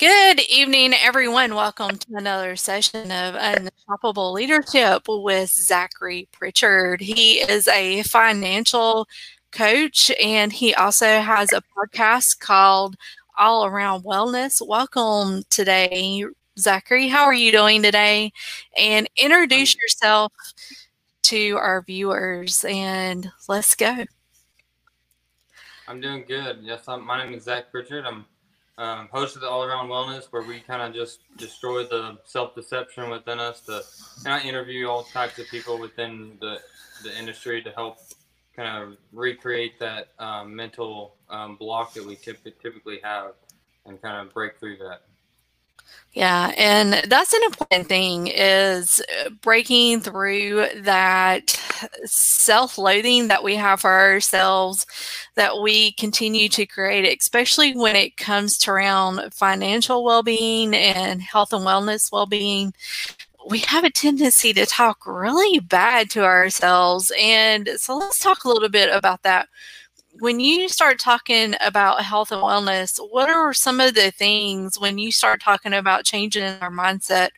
Good evening, everyone. Welcome to another session of Unstoppable Leadership with Zachery Pritchard. He is a financial coach and he also has a podcast called All Around Wellness. Welcome today, Zachery. How are you doing today? And introduce yourself to our viewers and let's go. I'm doing good. Yes, I'm, my name is Zach Pritchard. I'm um, hosted the All Around Wellness, where we kind of just destroy the self deception within us. To interview all types of people within the the industry to help kind of recreate that um, mental um, block that we typically have, and kind of break through that. Yeah, and that's an important thing is uh, breaking through that self-loathing that we have for ourselves that we continue to create, especially when it comes to around financial well-being and health and wellness well-being. We have a tendency to talk really bad to ourselves. And so let's talk a little bit about that when you start talking about health and wellness, what are some of the things when you start talking about changing our mindset?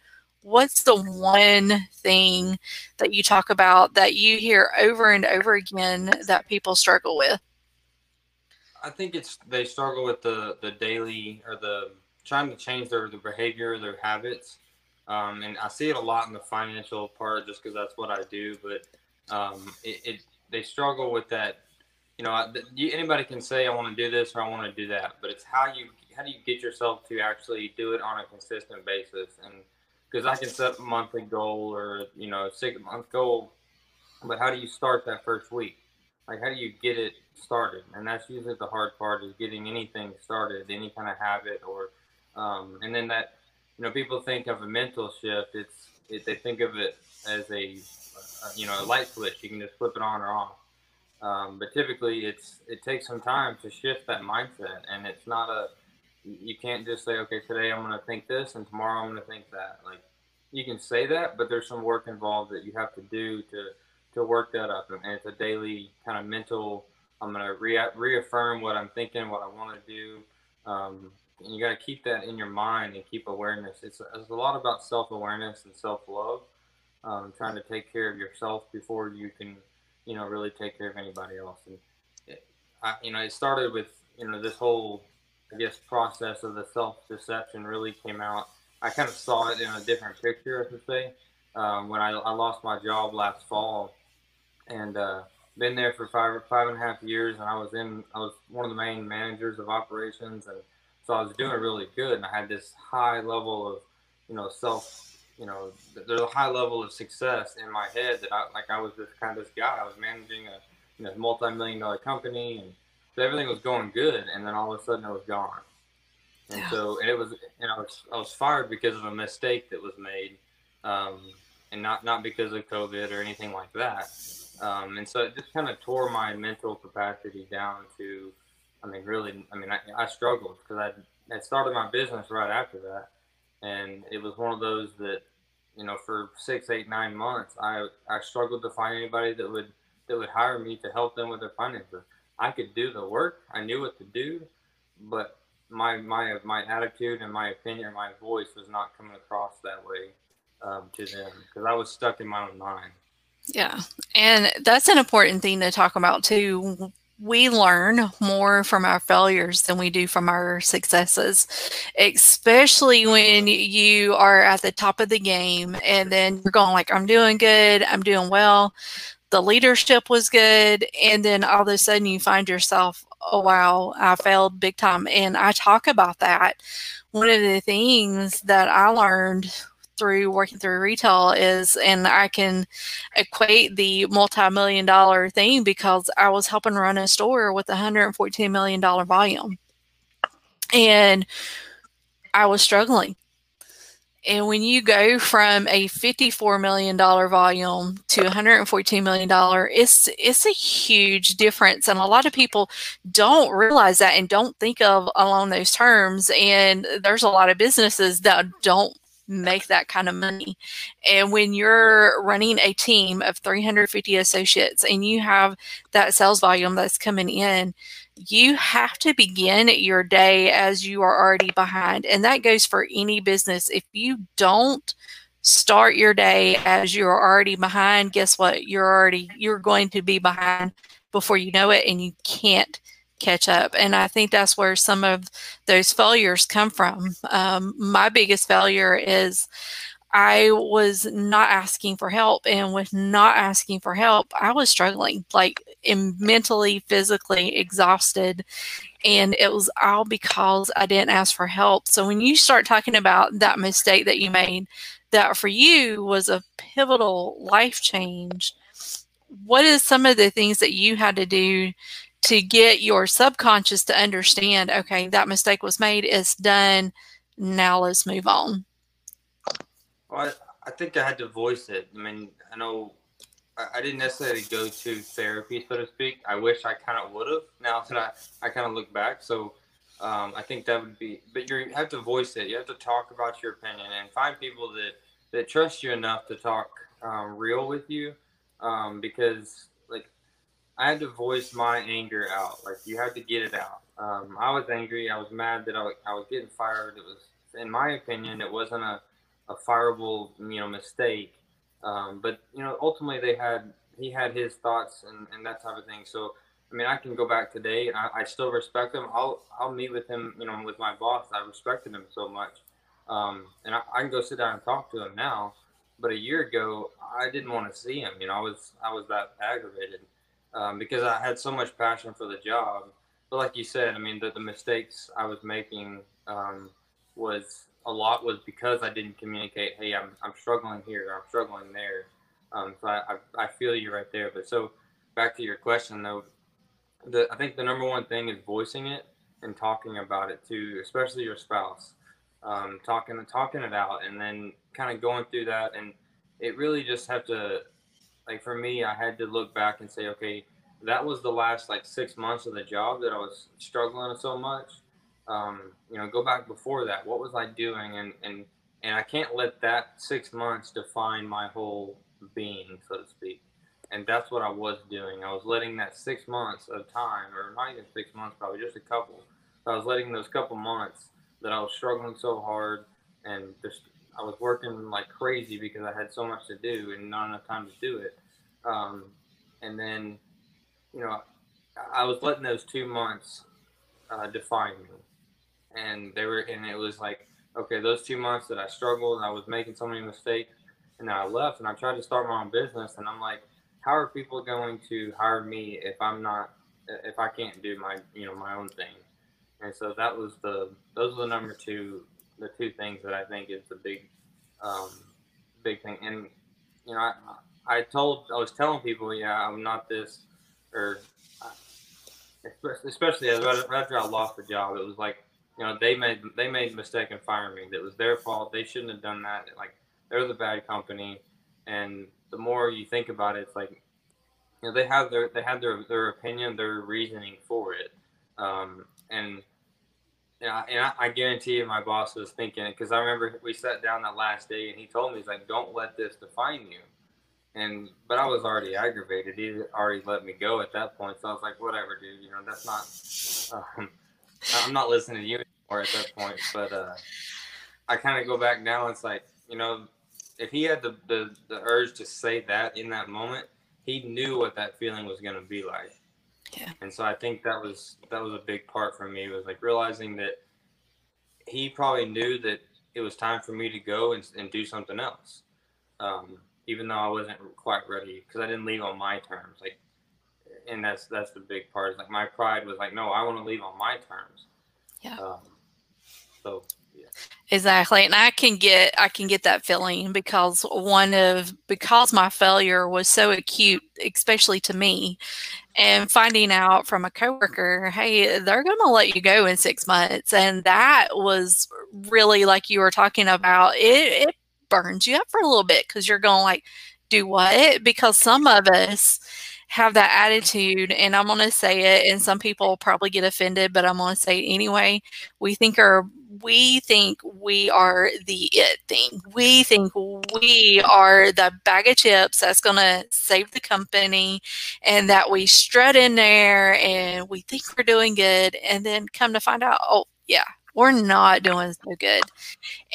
What's the one thing that you talk about that you hear over and over again that people struggle with? I think it's they struggle with the the daily or the trying to change their, their behavior, their habits. Um, and I see it a lot in the financial part just because that's what I do. But um, it, it, they struggle with that you know, anybody can say I want to do this or I want to do that, but it's how you how do you get yourself to actually do it on a consistent basis? And because I can set a monthly goal or you know six month goal, but how do you start that first week? Like how do you get it started? And that's usually the hard part is getting anything started, any kind of habit or, um, and then that you know people think of a mental shift. It's it, they think of it as a you know a light switch. You can just flip it on or off um, but typically, it's it takes some time to shift that mindset, and it's not a you can't just say, okay, today I'm going to think this, and tomorrow I'm going to think that. Like you can say that, but there's some work involved that you have to do to to work that up, and it's a daily kind of mental. I'm going to re- reaffirm what I'm thinking, what I want to do. Um, and you got to keep that in your mind and keep awareness. It's, it's a lot about self awareness and self love, um, trying to take care of yourself before you can you know, really take care of anybody else. And it, I, you know, it started with you know this whole, I guess, process of the self deception really came out. I kind of saw it in a different picture, I should say, um, when I, I lost my job last fall, and uh, been there for five five and a half years, and I was in I was one of the main managers of operations, and so I was doing really good, and I had this high level of you know self you know, there's a high level of success in my head that I like I was this kind of this guy. I was managing a you know multi-million dollar company, and so everything was going good, and then all of a sudden it was gone. And yeah. so, and it was, and I was, I was fired because of a mistake that was made, um, and not not because of COVID or anything like that. Um, and so it just kind of tore my mental capacity down to, I mean, really, I mean, I, I struggled because I had started my business right after that and it was one of those that you know for six eight nine months i i struggled to find anybody that would that would hire me to help them with their finances. I could do the work. I knew what to do but my my my attitude and my opinion my voice was not coming across that way um, to them because i was stuck in my own mind. Yeah. And that's an important thing to talk about too we learn more from our failures than we do from our successes, especially when you are at the top of the game and then you're going like, I'm doing good, I'm doing well. The leadership was good. And then all of a sudden you find yourself, oh, wow, I failed big time. And I talk about that. One of the things that I learned through working through retail is, and I can equate the multi-million dollar thing because I was helping run a store with $114 million volume. And I was struggling. And when you go from a $54 million volume to $114 million, it's, it's a huge difference. And a lot of people don't realize that and don't think of along those terms. And there's a lot of businesses that don't make that kind of money. And when you're running a team of 350 associates and you have that sales volume that's coming in, you have to begin your day as you are already behind. And that goes for any business. If you don't start your day as you're already behind, guess what? You're already you're going to be behind before you know it and you can't catch up. And I think that's where some of those failures come from. Um, my biggest failure is I was not asking for help. And with not asking for help, I was struggling, like mentally, physically exhausted. And it was all because I didn't ask for help. So when you start talking about that mistake that you made, that for you was a pivotal life change, what is some of the things that you had to do to get your subconscious to understand, okay, that mistake was made, it's done, now let's move on? Well, I, I think I had to voice it. I mean, I know I, I didn't necessarily go to therapy, so to speak. I wish I kind of would have. Now that I, I kind of look back, so um, I think that would be. But you have to voice it. You have to talk about your opinion and find people that that trust you enough to talk um, real with you, um, because I had to voice my anger out. Like you had to get it out. Um, I was angry. I was mad that I, I was getting fired. It was, in my opinion, it wasn't a a fireable you know mistake. Um, but you know, ultimately they had he had his thoughts and, and that type of thing. So I mean, I can go back today and I, I still respect him. I'll I'll meet with him, you know, with my boss. I respected him so much, um, and I, I can go sit down and talk to him now. But a year ago, I didn't want to see him. You know, I was I was that aggravated um, because I had so much passion for the job. But like you said, I mean, the, the mistakes I was making um, was a lot was because I didn't communicate. Hey, I'm, I'm struggling here. I'm struggling there. Um, so I, I, I feel you right there. But so back to your question though, the I think the number one thing is voicing it and talking about it to, especially your spouse. Um, talking talking it out, and then kind of going through that, and it really just have to, like for me, I had to look back and say, okay, that was the last like six months of the job that I was struggling so much um, you know, go back before that. What was I doing? And and and I can't let that six months define my whole being, so to speak. And that's what I was doing. I was letting that six months of time, or not even six months, probably just a couple. I was letting those couple months that I was struggling so hard, and just I was working like crazy because I had so much to do and not enough time to do it. Um, and then, you know, I was letting those two months uh, define me. And they were and it was like okay those two months that i struggled i was making so many mistakes and then i left and i tried to start my own business. And i'm like how are people going to hire me if i'm not if i can't do my you know my own thing? And so that was the those were the number two the two things that i think is the big um, big thing and you know i i told i was telling people yeah i'm not this or especially after i lost the job it was like you know they made they made a mistake in firing me. That was their fault. They shouldn't have done that. Like they're the bad company. And the more you think about it, it's like you know they have their they had their their opinion, their reasoning for it. Um, and and, I, and I, I guarantee you, my boss was thinking it because I remember we sat down that last day and he told me he's like, "Don't let this define you." And but I was already aggravated. He already let me go at that point, so I was like, "Whatever, dude. You know that's not." Um, I'm not listening to you anymore at that point. But uh, I kind of go back now. It's like you know, if he had the, the the urge to say that in that moment, he knew what that feeling was going to be like. Yeah. And so I think that was that was a big part for me was like realizing that he probably knew that it was time for me to go and, and do something else. Um, even though I wasn't quite ready because I didn't leave on my terms. Like and that's that's the big part. Like my pride was like, no, I want to leave on my terms. Yeah. Um, so. Exactly. And I can get I can get that feeling because one of because my failure was so acute, especially to me, and finding out from a coworker, hey, they're gonna let you go in six months. And that was really like you were talking about, it, it burns you up for a little bit because you're going like, do what? Because some of us have that attitude and i'm going to say it and some people probably get offended but i'm going to say it anyway. We think our we think we are the it thing. We think we are the bag of chips that's going to save the company and that we strut in there and we think we're doing good and then come to find out oh yeah we're not doing so good.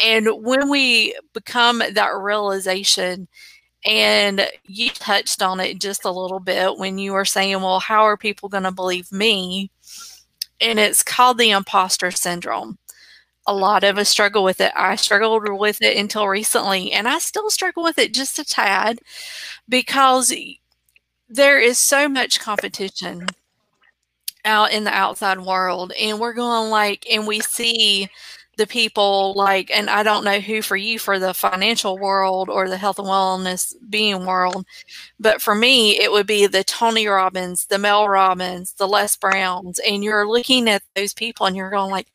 And when we become that realization and you touched on it just a little bit when you were saying, well, how are people going to believe me? And it's called the imposter syndrome. A lot of us struggle with it. I struggled with it until recently, and I still struggle with it just a tad because there is so much competition out in the outside world. And we're going like, and we see the people like and i don't know who for you for the financial world or the health and wellness being world but for me it would be the tony robbins the mel robbins the les browns and you're looking at those people and you're going like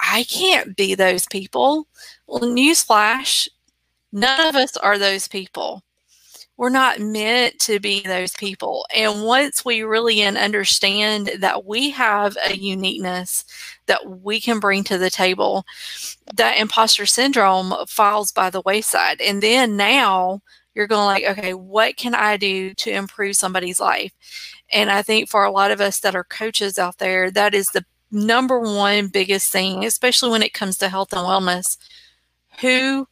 i can't be those people. Well newsflash none of us are those people we're not meant to be those people. And once we really understand that we have a uniqueness that we can bring to the table, that imposter syndrome falls by the wayside. And then now you're going like, okay, what can I do to improve somebody's life? And I think for a lot of us that are coaches out there, that is the number one biggest thing, especially when it comes to health and wellness. Who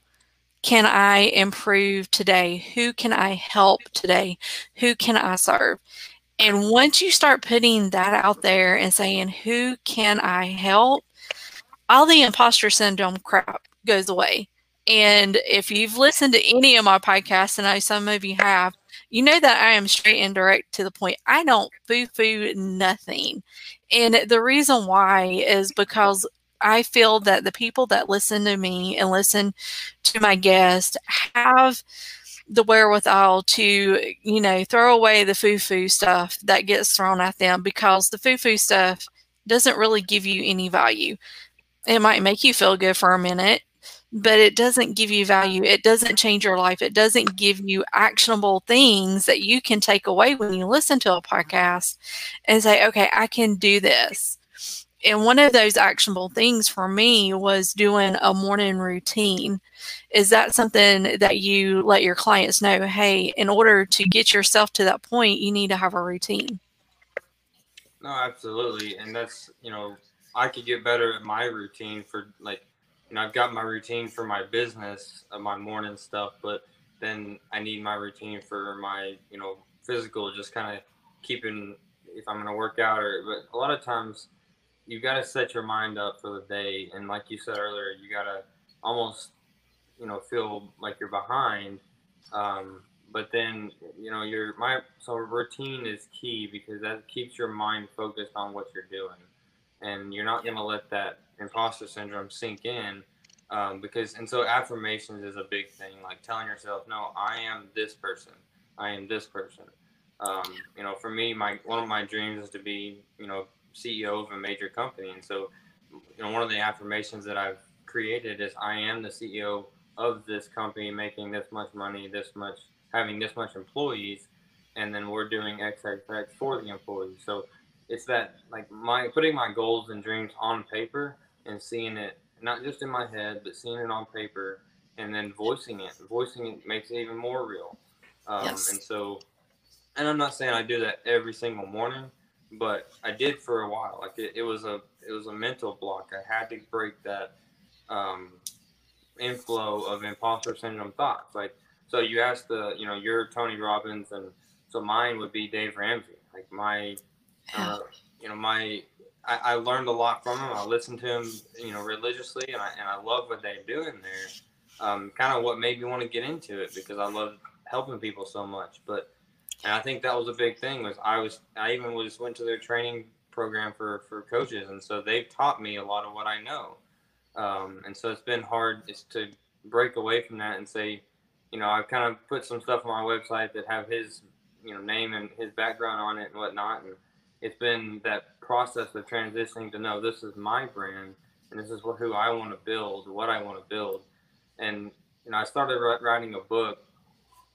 can I improve today? Who can I help today? Who can I serve? And once you start putting that out there and saying, Who can I help? all the imposter syndrome crap goes away. And if you've listened to any of my podcasts, and I know some of you have, you know that I am straight and direct to the point. I don't foo foo nothing. And the reason why is because I feel that the people that listen to me and listen to my guest have the wherewithal to, you know, throw away the foo foo stuff that gets thrown at them because the foo foo stuff doesn't really give you any value. It might make you feel good for a minute, but it doesn't give you value. It doesn't change your life. It doesn't give you actionable things that you can take away when you listen to a podcast and say, okay, I can do this and one of those actionable things for me was doing a morning routine. Is that something that you let your clients know? Hey, in order to get yourself to that point, you need to have a routine. No, absolutely. And that's, you know, I could get better at my routine for like, you know, I've got my routine for my business, uh, my morning stuff, but then I need my routine for my, you know, physical, just kind of keeping, if I'm going to work out or, but a lot of times, you got to set your mind up for the day, and like you said earlier, you got to almost, you know, feel like you're behind. Um, but then, you know, your my so routine is key because that keeps your mind focused on what you're doing, and you're not gonna let that imposter syndrome sink in. Um, because and so affirmations is a big thing, like telling yourself, "No, I am this person. I am this person." Um, you know, for me, my one of my dreams is to be, you know, CEO of a major company. And so, you know, one of the affirmations that I've created is I am the CEO of this company making this much money, this much, having this much employees, and then we're doing XXX for the employees. So it's that like my putting my goals and dreams on paper and seeing it not just in my head, but seeing it on paper and then voicing it. Voicing it makes it even more real. Um, yes. And so, and I'm not saying I do that every single morning, but I did for a while. Like it, it was a it was a mental block. I had to break that um, inflow of imposter syndrome thoughts. Like so, you asked the you know you're Tony Robbins, and so mine would be Dave Ramsey. Like my uh, you know my I, I, learned a lot from him. I listened to him you know religiously, and I and I love what they do in there. Um, kind of what made me want to get into it because I love helping people so much, but and I think that was a big thing. Was I was I even was went to their training program for for coaches, and so they've taught me a lot of what I know. Um, and so it's been hard just to break away from that and say, you know, I've kind of put some stuff on my website that have his you know name and his background on it and whatnot, and it's been that process of transitioning to know this is my brand and this is who I want to build, what I want to build, and you know, I started writing a book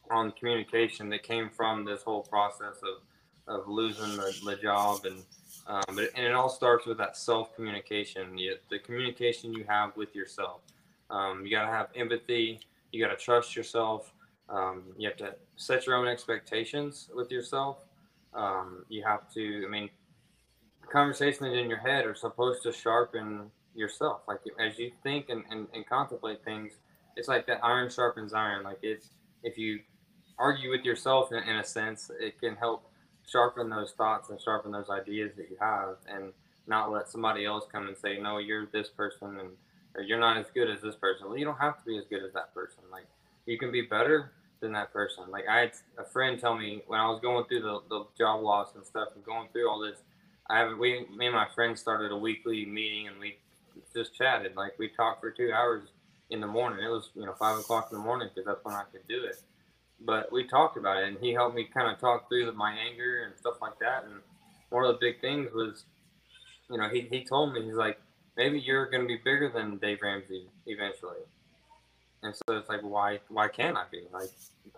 on communication that came from this whole process of of losing the, the job. And um, but, and it all starts with that self communication the, the communication you have with yourself. Um, you got to have empathy. You got to trust yourself. Um, you have to set your own expectations with yourself. Um, you have to i mean conversations in your head are supposed to sharpen yourself. Like as you think and, and, and contemplate things it's like that iron sharpens iron. Like it's if you argue with yourself in, in a sense. It can help sharpen those thoughts and sharpen those ideas that you have and not let somebody else come and say no you're this person and or you're not as good as this person. Well you don't have to be as good as that person. Like you can be better than that person. Like i had a friend tell me when i was going through the, the job loss and stuff and going through all this i have we me and my friend started a weekly meeting and we just chatted. Like we talked for two hours in the morning. It was you know five o'clock in the morning because that's when i could do it but we talked about it and he helped me kind of talk through my anger and stuff like that and one of the big things was you know he, he told me he's like maybe you're going to be bigger than dave ramsey eventually. And so it's like why why can't i be? Like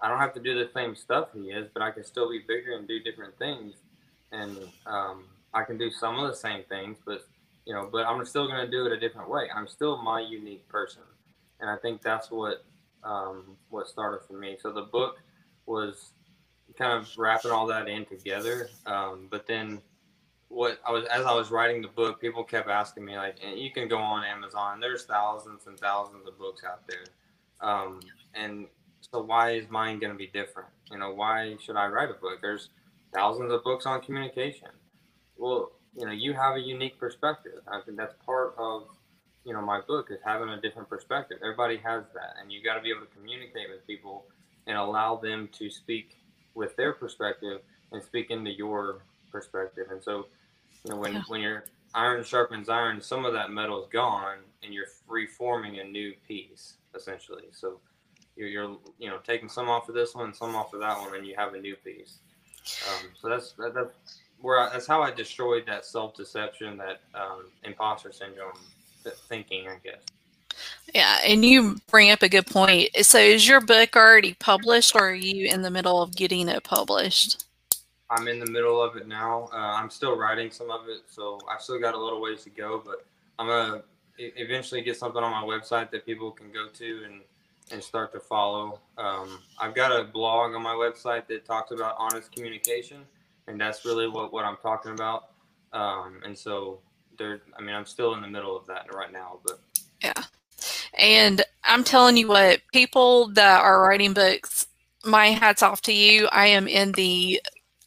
i don't have to do the same stuff he is but i can still be bigger and do different things and um, i can do some of the same things but you know but i'm still going to do it a different way. I'm still my unique person. And i think that's what um, what started for me. So the book was kind of wrapping all that in together. Um, but then what I was as I was writing the book, people kept asking me like, and you can go on Amazon. There's thousands and thousands of books out there, um, and so why is mine going to be different? You know, why should I write a book? There's thousands of books on communication. Well, you know, you have a unique perspective. I think that's part of you know my book is having a different perspective. Everybody has that, and you got to be able to communicate with people and allow them to speak with their perspective and speak into your perspective. And so, you know, when yeah. when your iron sharpens iron, some of that metal is gone, and you're reforming a new piece essentially. So you're, you're you know taking some off of this one, some off of that one, and you have a new piece. Um, so that's that, that's where I, that's how I destroyed that self deception, that um, imposter syndrome thinking, I guess. Yeah, and you bring up a good point. So, is your book already published, or are you in the middle of getting it published? I'm in the middle of it now. Uh, I'm still writing some of it, so I've still got a little ways to go. But I'm gonna eventually get something on my website that people can go to and and start to follow. Um, I've got a blog on my website that talks about honest communication, and that's really what what I'm talking about. Um, and so there i mean i'm still in the middle of that right now but yeah. And i'm telling you what people that are writing books my hats off to you. I am in the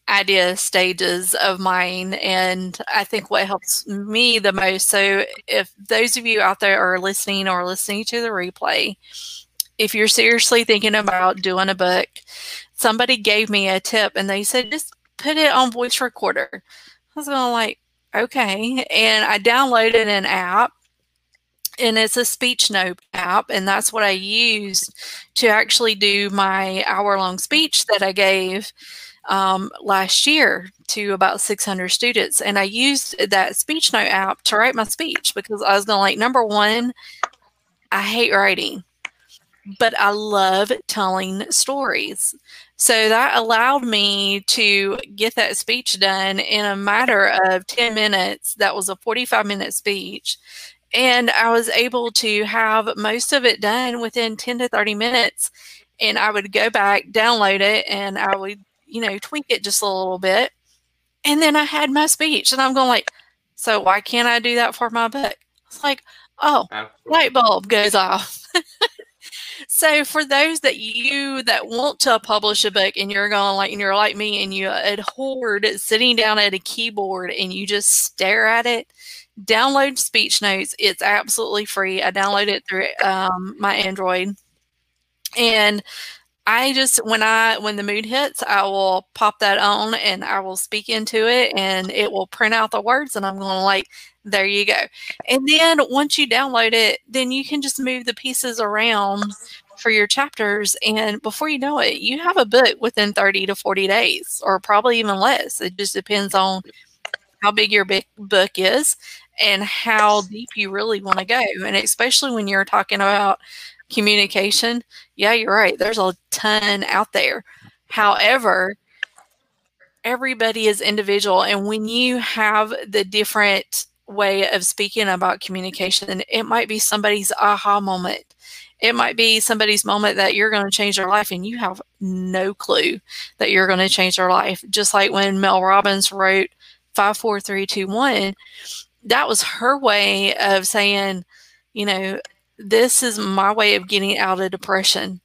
idea stages of mine and i think what helps me the most so if those of you out there are listening or listening to the replay if you're seriously thinking about doing a book somebody gave me a tip and they said just put it on voice recorder. I was going like okay. And I downloaded an app and it's a speech note app and that's what i used to actually do my hour long speech that i gave um, last year to about 600 students and i used that speech note app to write my speech because i was going to like number one i hate writing but i love telling stories so that allowed me to get that speech done in a matter of 10 minutes. That was a 45 minute speech. And I was able to have most of it done within 10 to 30 minutes. And I would go back, download it, and I would, you know, tweak it just a little bit. And then I had my speech. And I'm going like, so why can't I do that for my book? It's like, oh, Absolutely. light bulb goes off. So for those that you that want to publish a book and you're going like and you're like me and you abhorred sitting down at a keyboard and you just stare at it, download speech notes. It's absolutely free. I download it through um, my Android. And I just when I when the mood hits, I will pop that on and I will speak into it and it will print out the words and I'm going to like there you go. And then once you download it, then you can just move the pieces around for your chapters. And before you know it, you have a book within 30 to 40 days, or probably even less. It just depends on how big your big book is and how deep you really want to go. And especially when you're talking about communication, yeah, you're right. There's a ton out there. However, everybody is individual. And when you have the different way of speaking about communication, it might be somebody's aha moment. It might be somebody's moment that you're going to change their life and you have no clue that you're going to change their life. Just like when Mel Robbins wrote 54321, that was her way of saying, you know, this is my way of getting out of depression.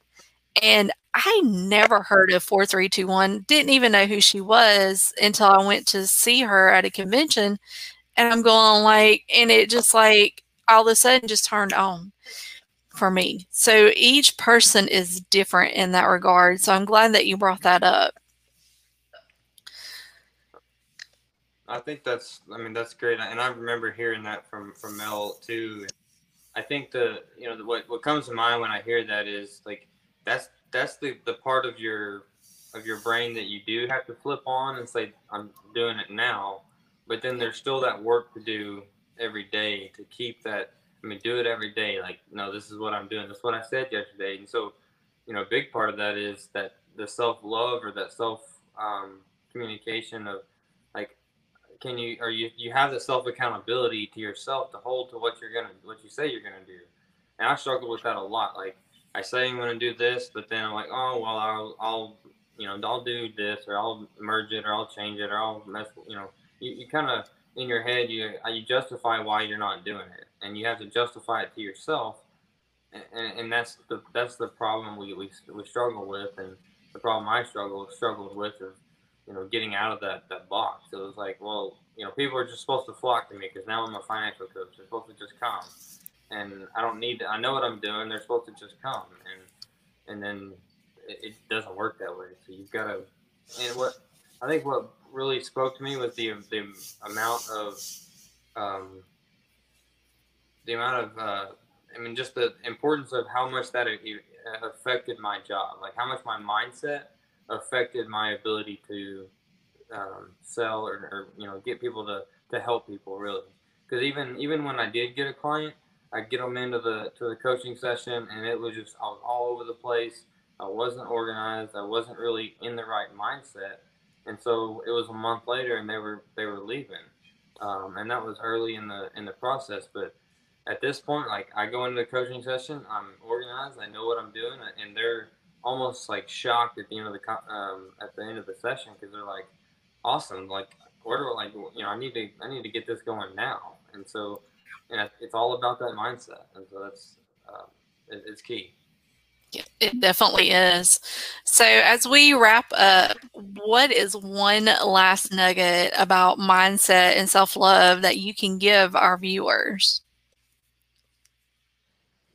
And I never heard of 4321, didn't even know who she was until I went to see her at a convention. And I'm going like, and it just like all of a sudden just turned on for me. So each person is different in that regard. So I'm glad that you brought that up. I think that's, I mean, that's great. And I remember hearing that from, from Mel too. I think the, you know, the, what, what comes to mind when I hear that is like, that's, that's the, the part of your, of your brain that you do have to flip on and say, I'm doing it now. But then there's still that work to do every day to keep that, I mean, do it every day. Like, no, this is what I'm doing. That's what I said yesterday. And so, you know, a big part of that is that the self love or that self um, communication of, like, can you or you you have the self accountability to yourself to hold to what you're gonna what you say you're gonna do and i struggle with that a lot like i say i'm gonna do this but then i'm like oh well i'll i'll you know i'll do this or i'll merge it or i'll change it or i'll mess you know you, you kind of in your head you uh, you justify why you're not doing it and you have to justify it to yourself and, and that's the that's the problem we, we we struggle with and the problem i struggle struggled with is you know, getting out of that, that box. It was like, well, you know, people are just supposed to flock to me because now I'm a financial coach. They're supposed to just come, and I don't need to. I know what I'm doing. They're supposed to just come, and and then it, it doesn't work that way. So you've got to. And what I think what really spoke to me was the the amount of um, the amount of uh, I mean, just the importance of how much that affected my job, like how much my mindset affected my ability to um, sell or, or, you know get people to, to help people really. Because even even when I did get a client I get them into the to the coaching session and it was just I was all over the place. I wasn't organized. I wasn't really in the right mindset and so it was a month later and they were they were leaving. Um, and that was early in the in the process. But at this point like I go into the coaching session I'm organized I know what I'm doing and they're almost like shocked at the end of the um, at the end of the session because they're like, awesome, like where do like you know I need to I need to get this going now, and so and it's all about that mindset, and so that's uh, it, it's key. It definitely is. So, as we wrap up, what is one last nugget about mindset and self love that you can give our viewers?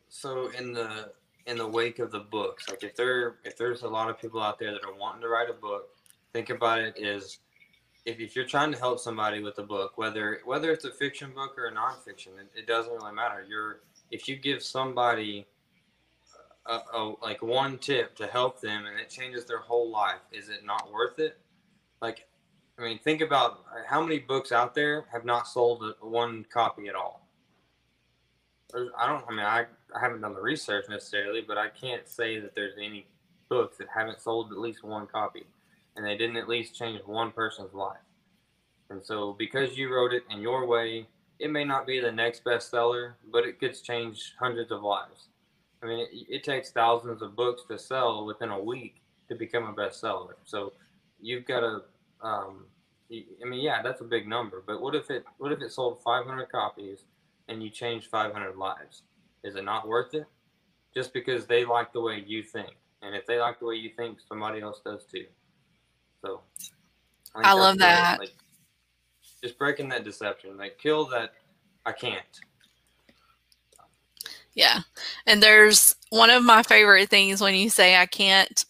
So, in the in the wake of the books. Like if there if there's a lot of people out there that are wanting to write a book, think about it is if, if you're trying to help somebody with a book, whether whether it's a fiction book or a nonfiction, it, it doesn't really matter. You're if you give somebody a, a, like one tip to help them and it changes their whole life, is it not worth it? Like, I mean, think about how many books out there have not sold one copy at all. I don't. I mean, I I haven't done the research necessarily, but I can't say that there's any books that haven't sold at least one copy, and they didn't at least change one person's life. And so, because you wrote it in your way, it may not be the next bestseller, but it could change hundreds of lives. I mean, it, it takes thousands of books to sell within a week to become a bestseller. So, you've got to. Um, I mean, yeah, that's a big number, but what if it what if it sold 500 copies and you changed 500 lives? is it not worth it? Just because they like the way you think, and if they like the way you think, somebody else does too. So, I, I love that. Like, just breaking that deception, like kill that. I can't. Yeah, and there's one of my favorite things when you say I can't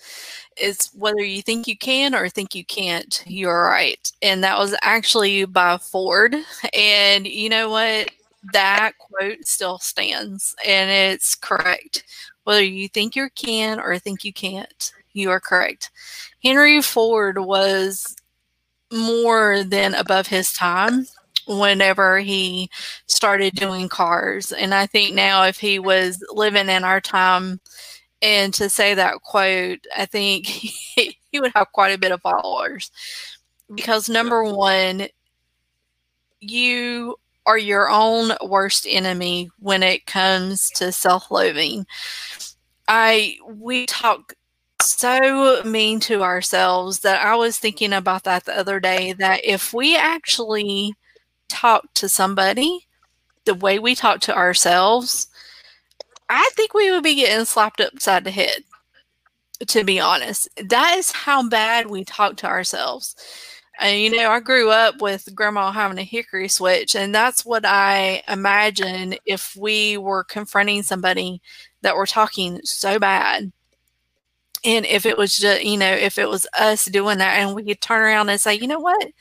is whether you think you can or think you can't, you're right. And that was actually by Ford. And you know what? that quote still stands and it's correct. Whether you think you can or think you can't, you are correct. Henry Ford was more than above his time whenever he started doing cars. And I think now, if he was living in our time and to say that quote, I think he, he would have quite a bit of followers. Because number one, you are your own worst enemy when it comes to self-loathing. I we talk so mean to ourselves that I was thinking about that the other day that if we actually talk to somebody the way we talk to ourselves, I think we would be getting slapped upside the head. To be honest, that is how bad we talk to ourselves. And you know, I grew up with grandma having a hickory switch, and that's what I imagine if we were confronting somebody that were talking so bad. And if it was just, you know, if it was us doing that and we could turn around and say, you know what,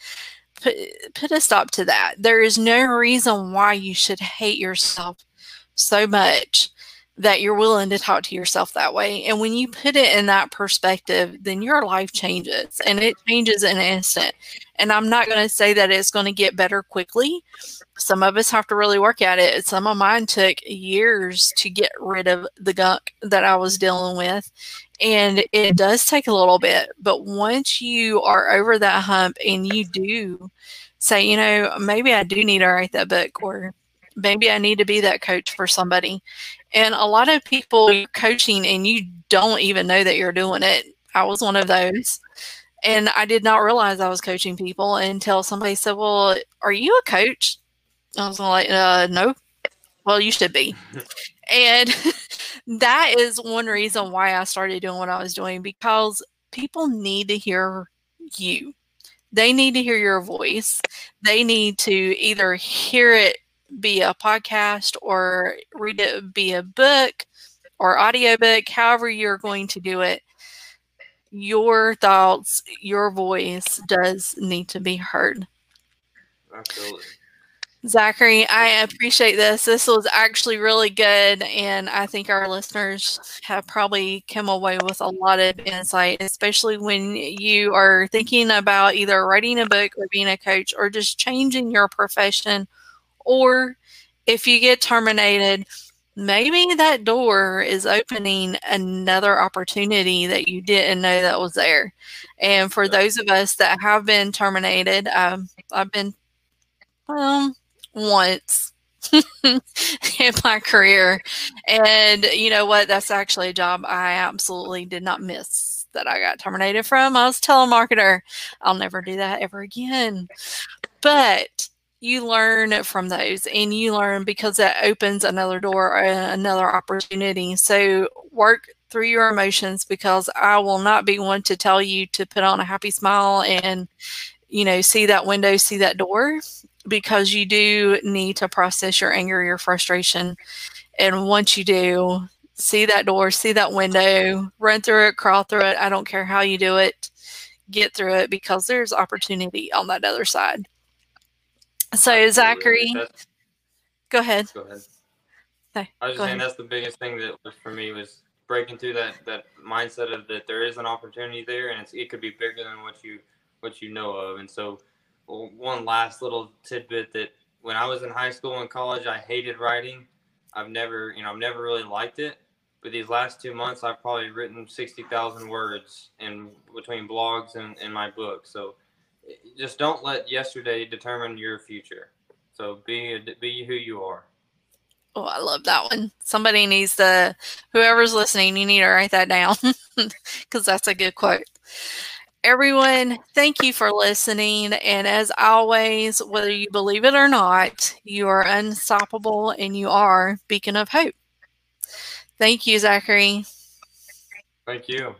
put, put a stop to that. There is no reason why you should hate yourself so much that you're willing to talk to yourself that way. And when you put it in that perspective, then your life changes and it changes in an instant. And I'm not going to say that it's going to get better quickly. Some of us have to really work at it. Some of mine took years to get rid of the gunk that I was dealing with. And it does take a little bit. But once you are over that hump and you do say, you know, maybe I do need to write that book or maybe I need to be that coach for somebody. And a lot of people you're coaching and you don't even know that you're doing it. I was one of those. And I did not realize I was coaching people until somebody said, Well, are you a coach? I was like, uh, No. Well, you should be. and that is one reason why I started doing what I was doing because people need to hear you. They need to hear your voice. They need to either hear it be a podcast or read it be a book or audiobook, however you're going to do it, your thoughts, your voice does need to be heard. Absolutely. Zachery, I appreciate this. This was actually really good, and I think our listeners have probably come away with a lot of insight, especially when you are thinking about either writing a book or being a coach or just changing your profession or if you get terminated, maybe that door is opening another opportunity that you didn't know that was there. And for those of us that have been terminated, um, I've been um, once in my career. And you know what? That's actually a job I absolutely did not miss that I got terminated from. I was telemarketer. I'll never do that ever again. But you learn from those and you learn because that opens another door or another opportunity. So work through your emotions because I will not be one to tell you to put on a happy smile and, you know, see that window, see that door because you do need to process your anger, your frustration. And once you do, see that door, see that window, run through it, crawl through it. I don't care how you do it, get through it because there's opportunity on that other side. So Absolutely. Zachery, that's, go ahead. Go ahead. No, I was just saying ahead. that's the biggest thing that was for me was breaking through that that mindset of that there is an opportunity there and it could be bigger than what you what you know of. And so one last little tidbit that when I was in high school and college, I hated writing. I've never, you know, I've never really liked it. But these last two months, I've probably written 60,000 words in between blogs and, and my book. So just don't let yesterday determine your future. So be be who you are. Oh, I love that one. Somebody needs to, whoever's listening, you need to write that down because that's a good quote. Everyone, thank you for listening. And as always, whether you believe it or not, you are unstoppable and you are beacon of hope. Thank you, Zachery. Thank you.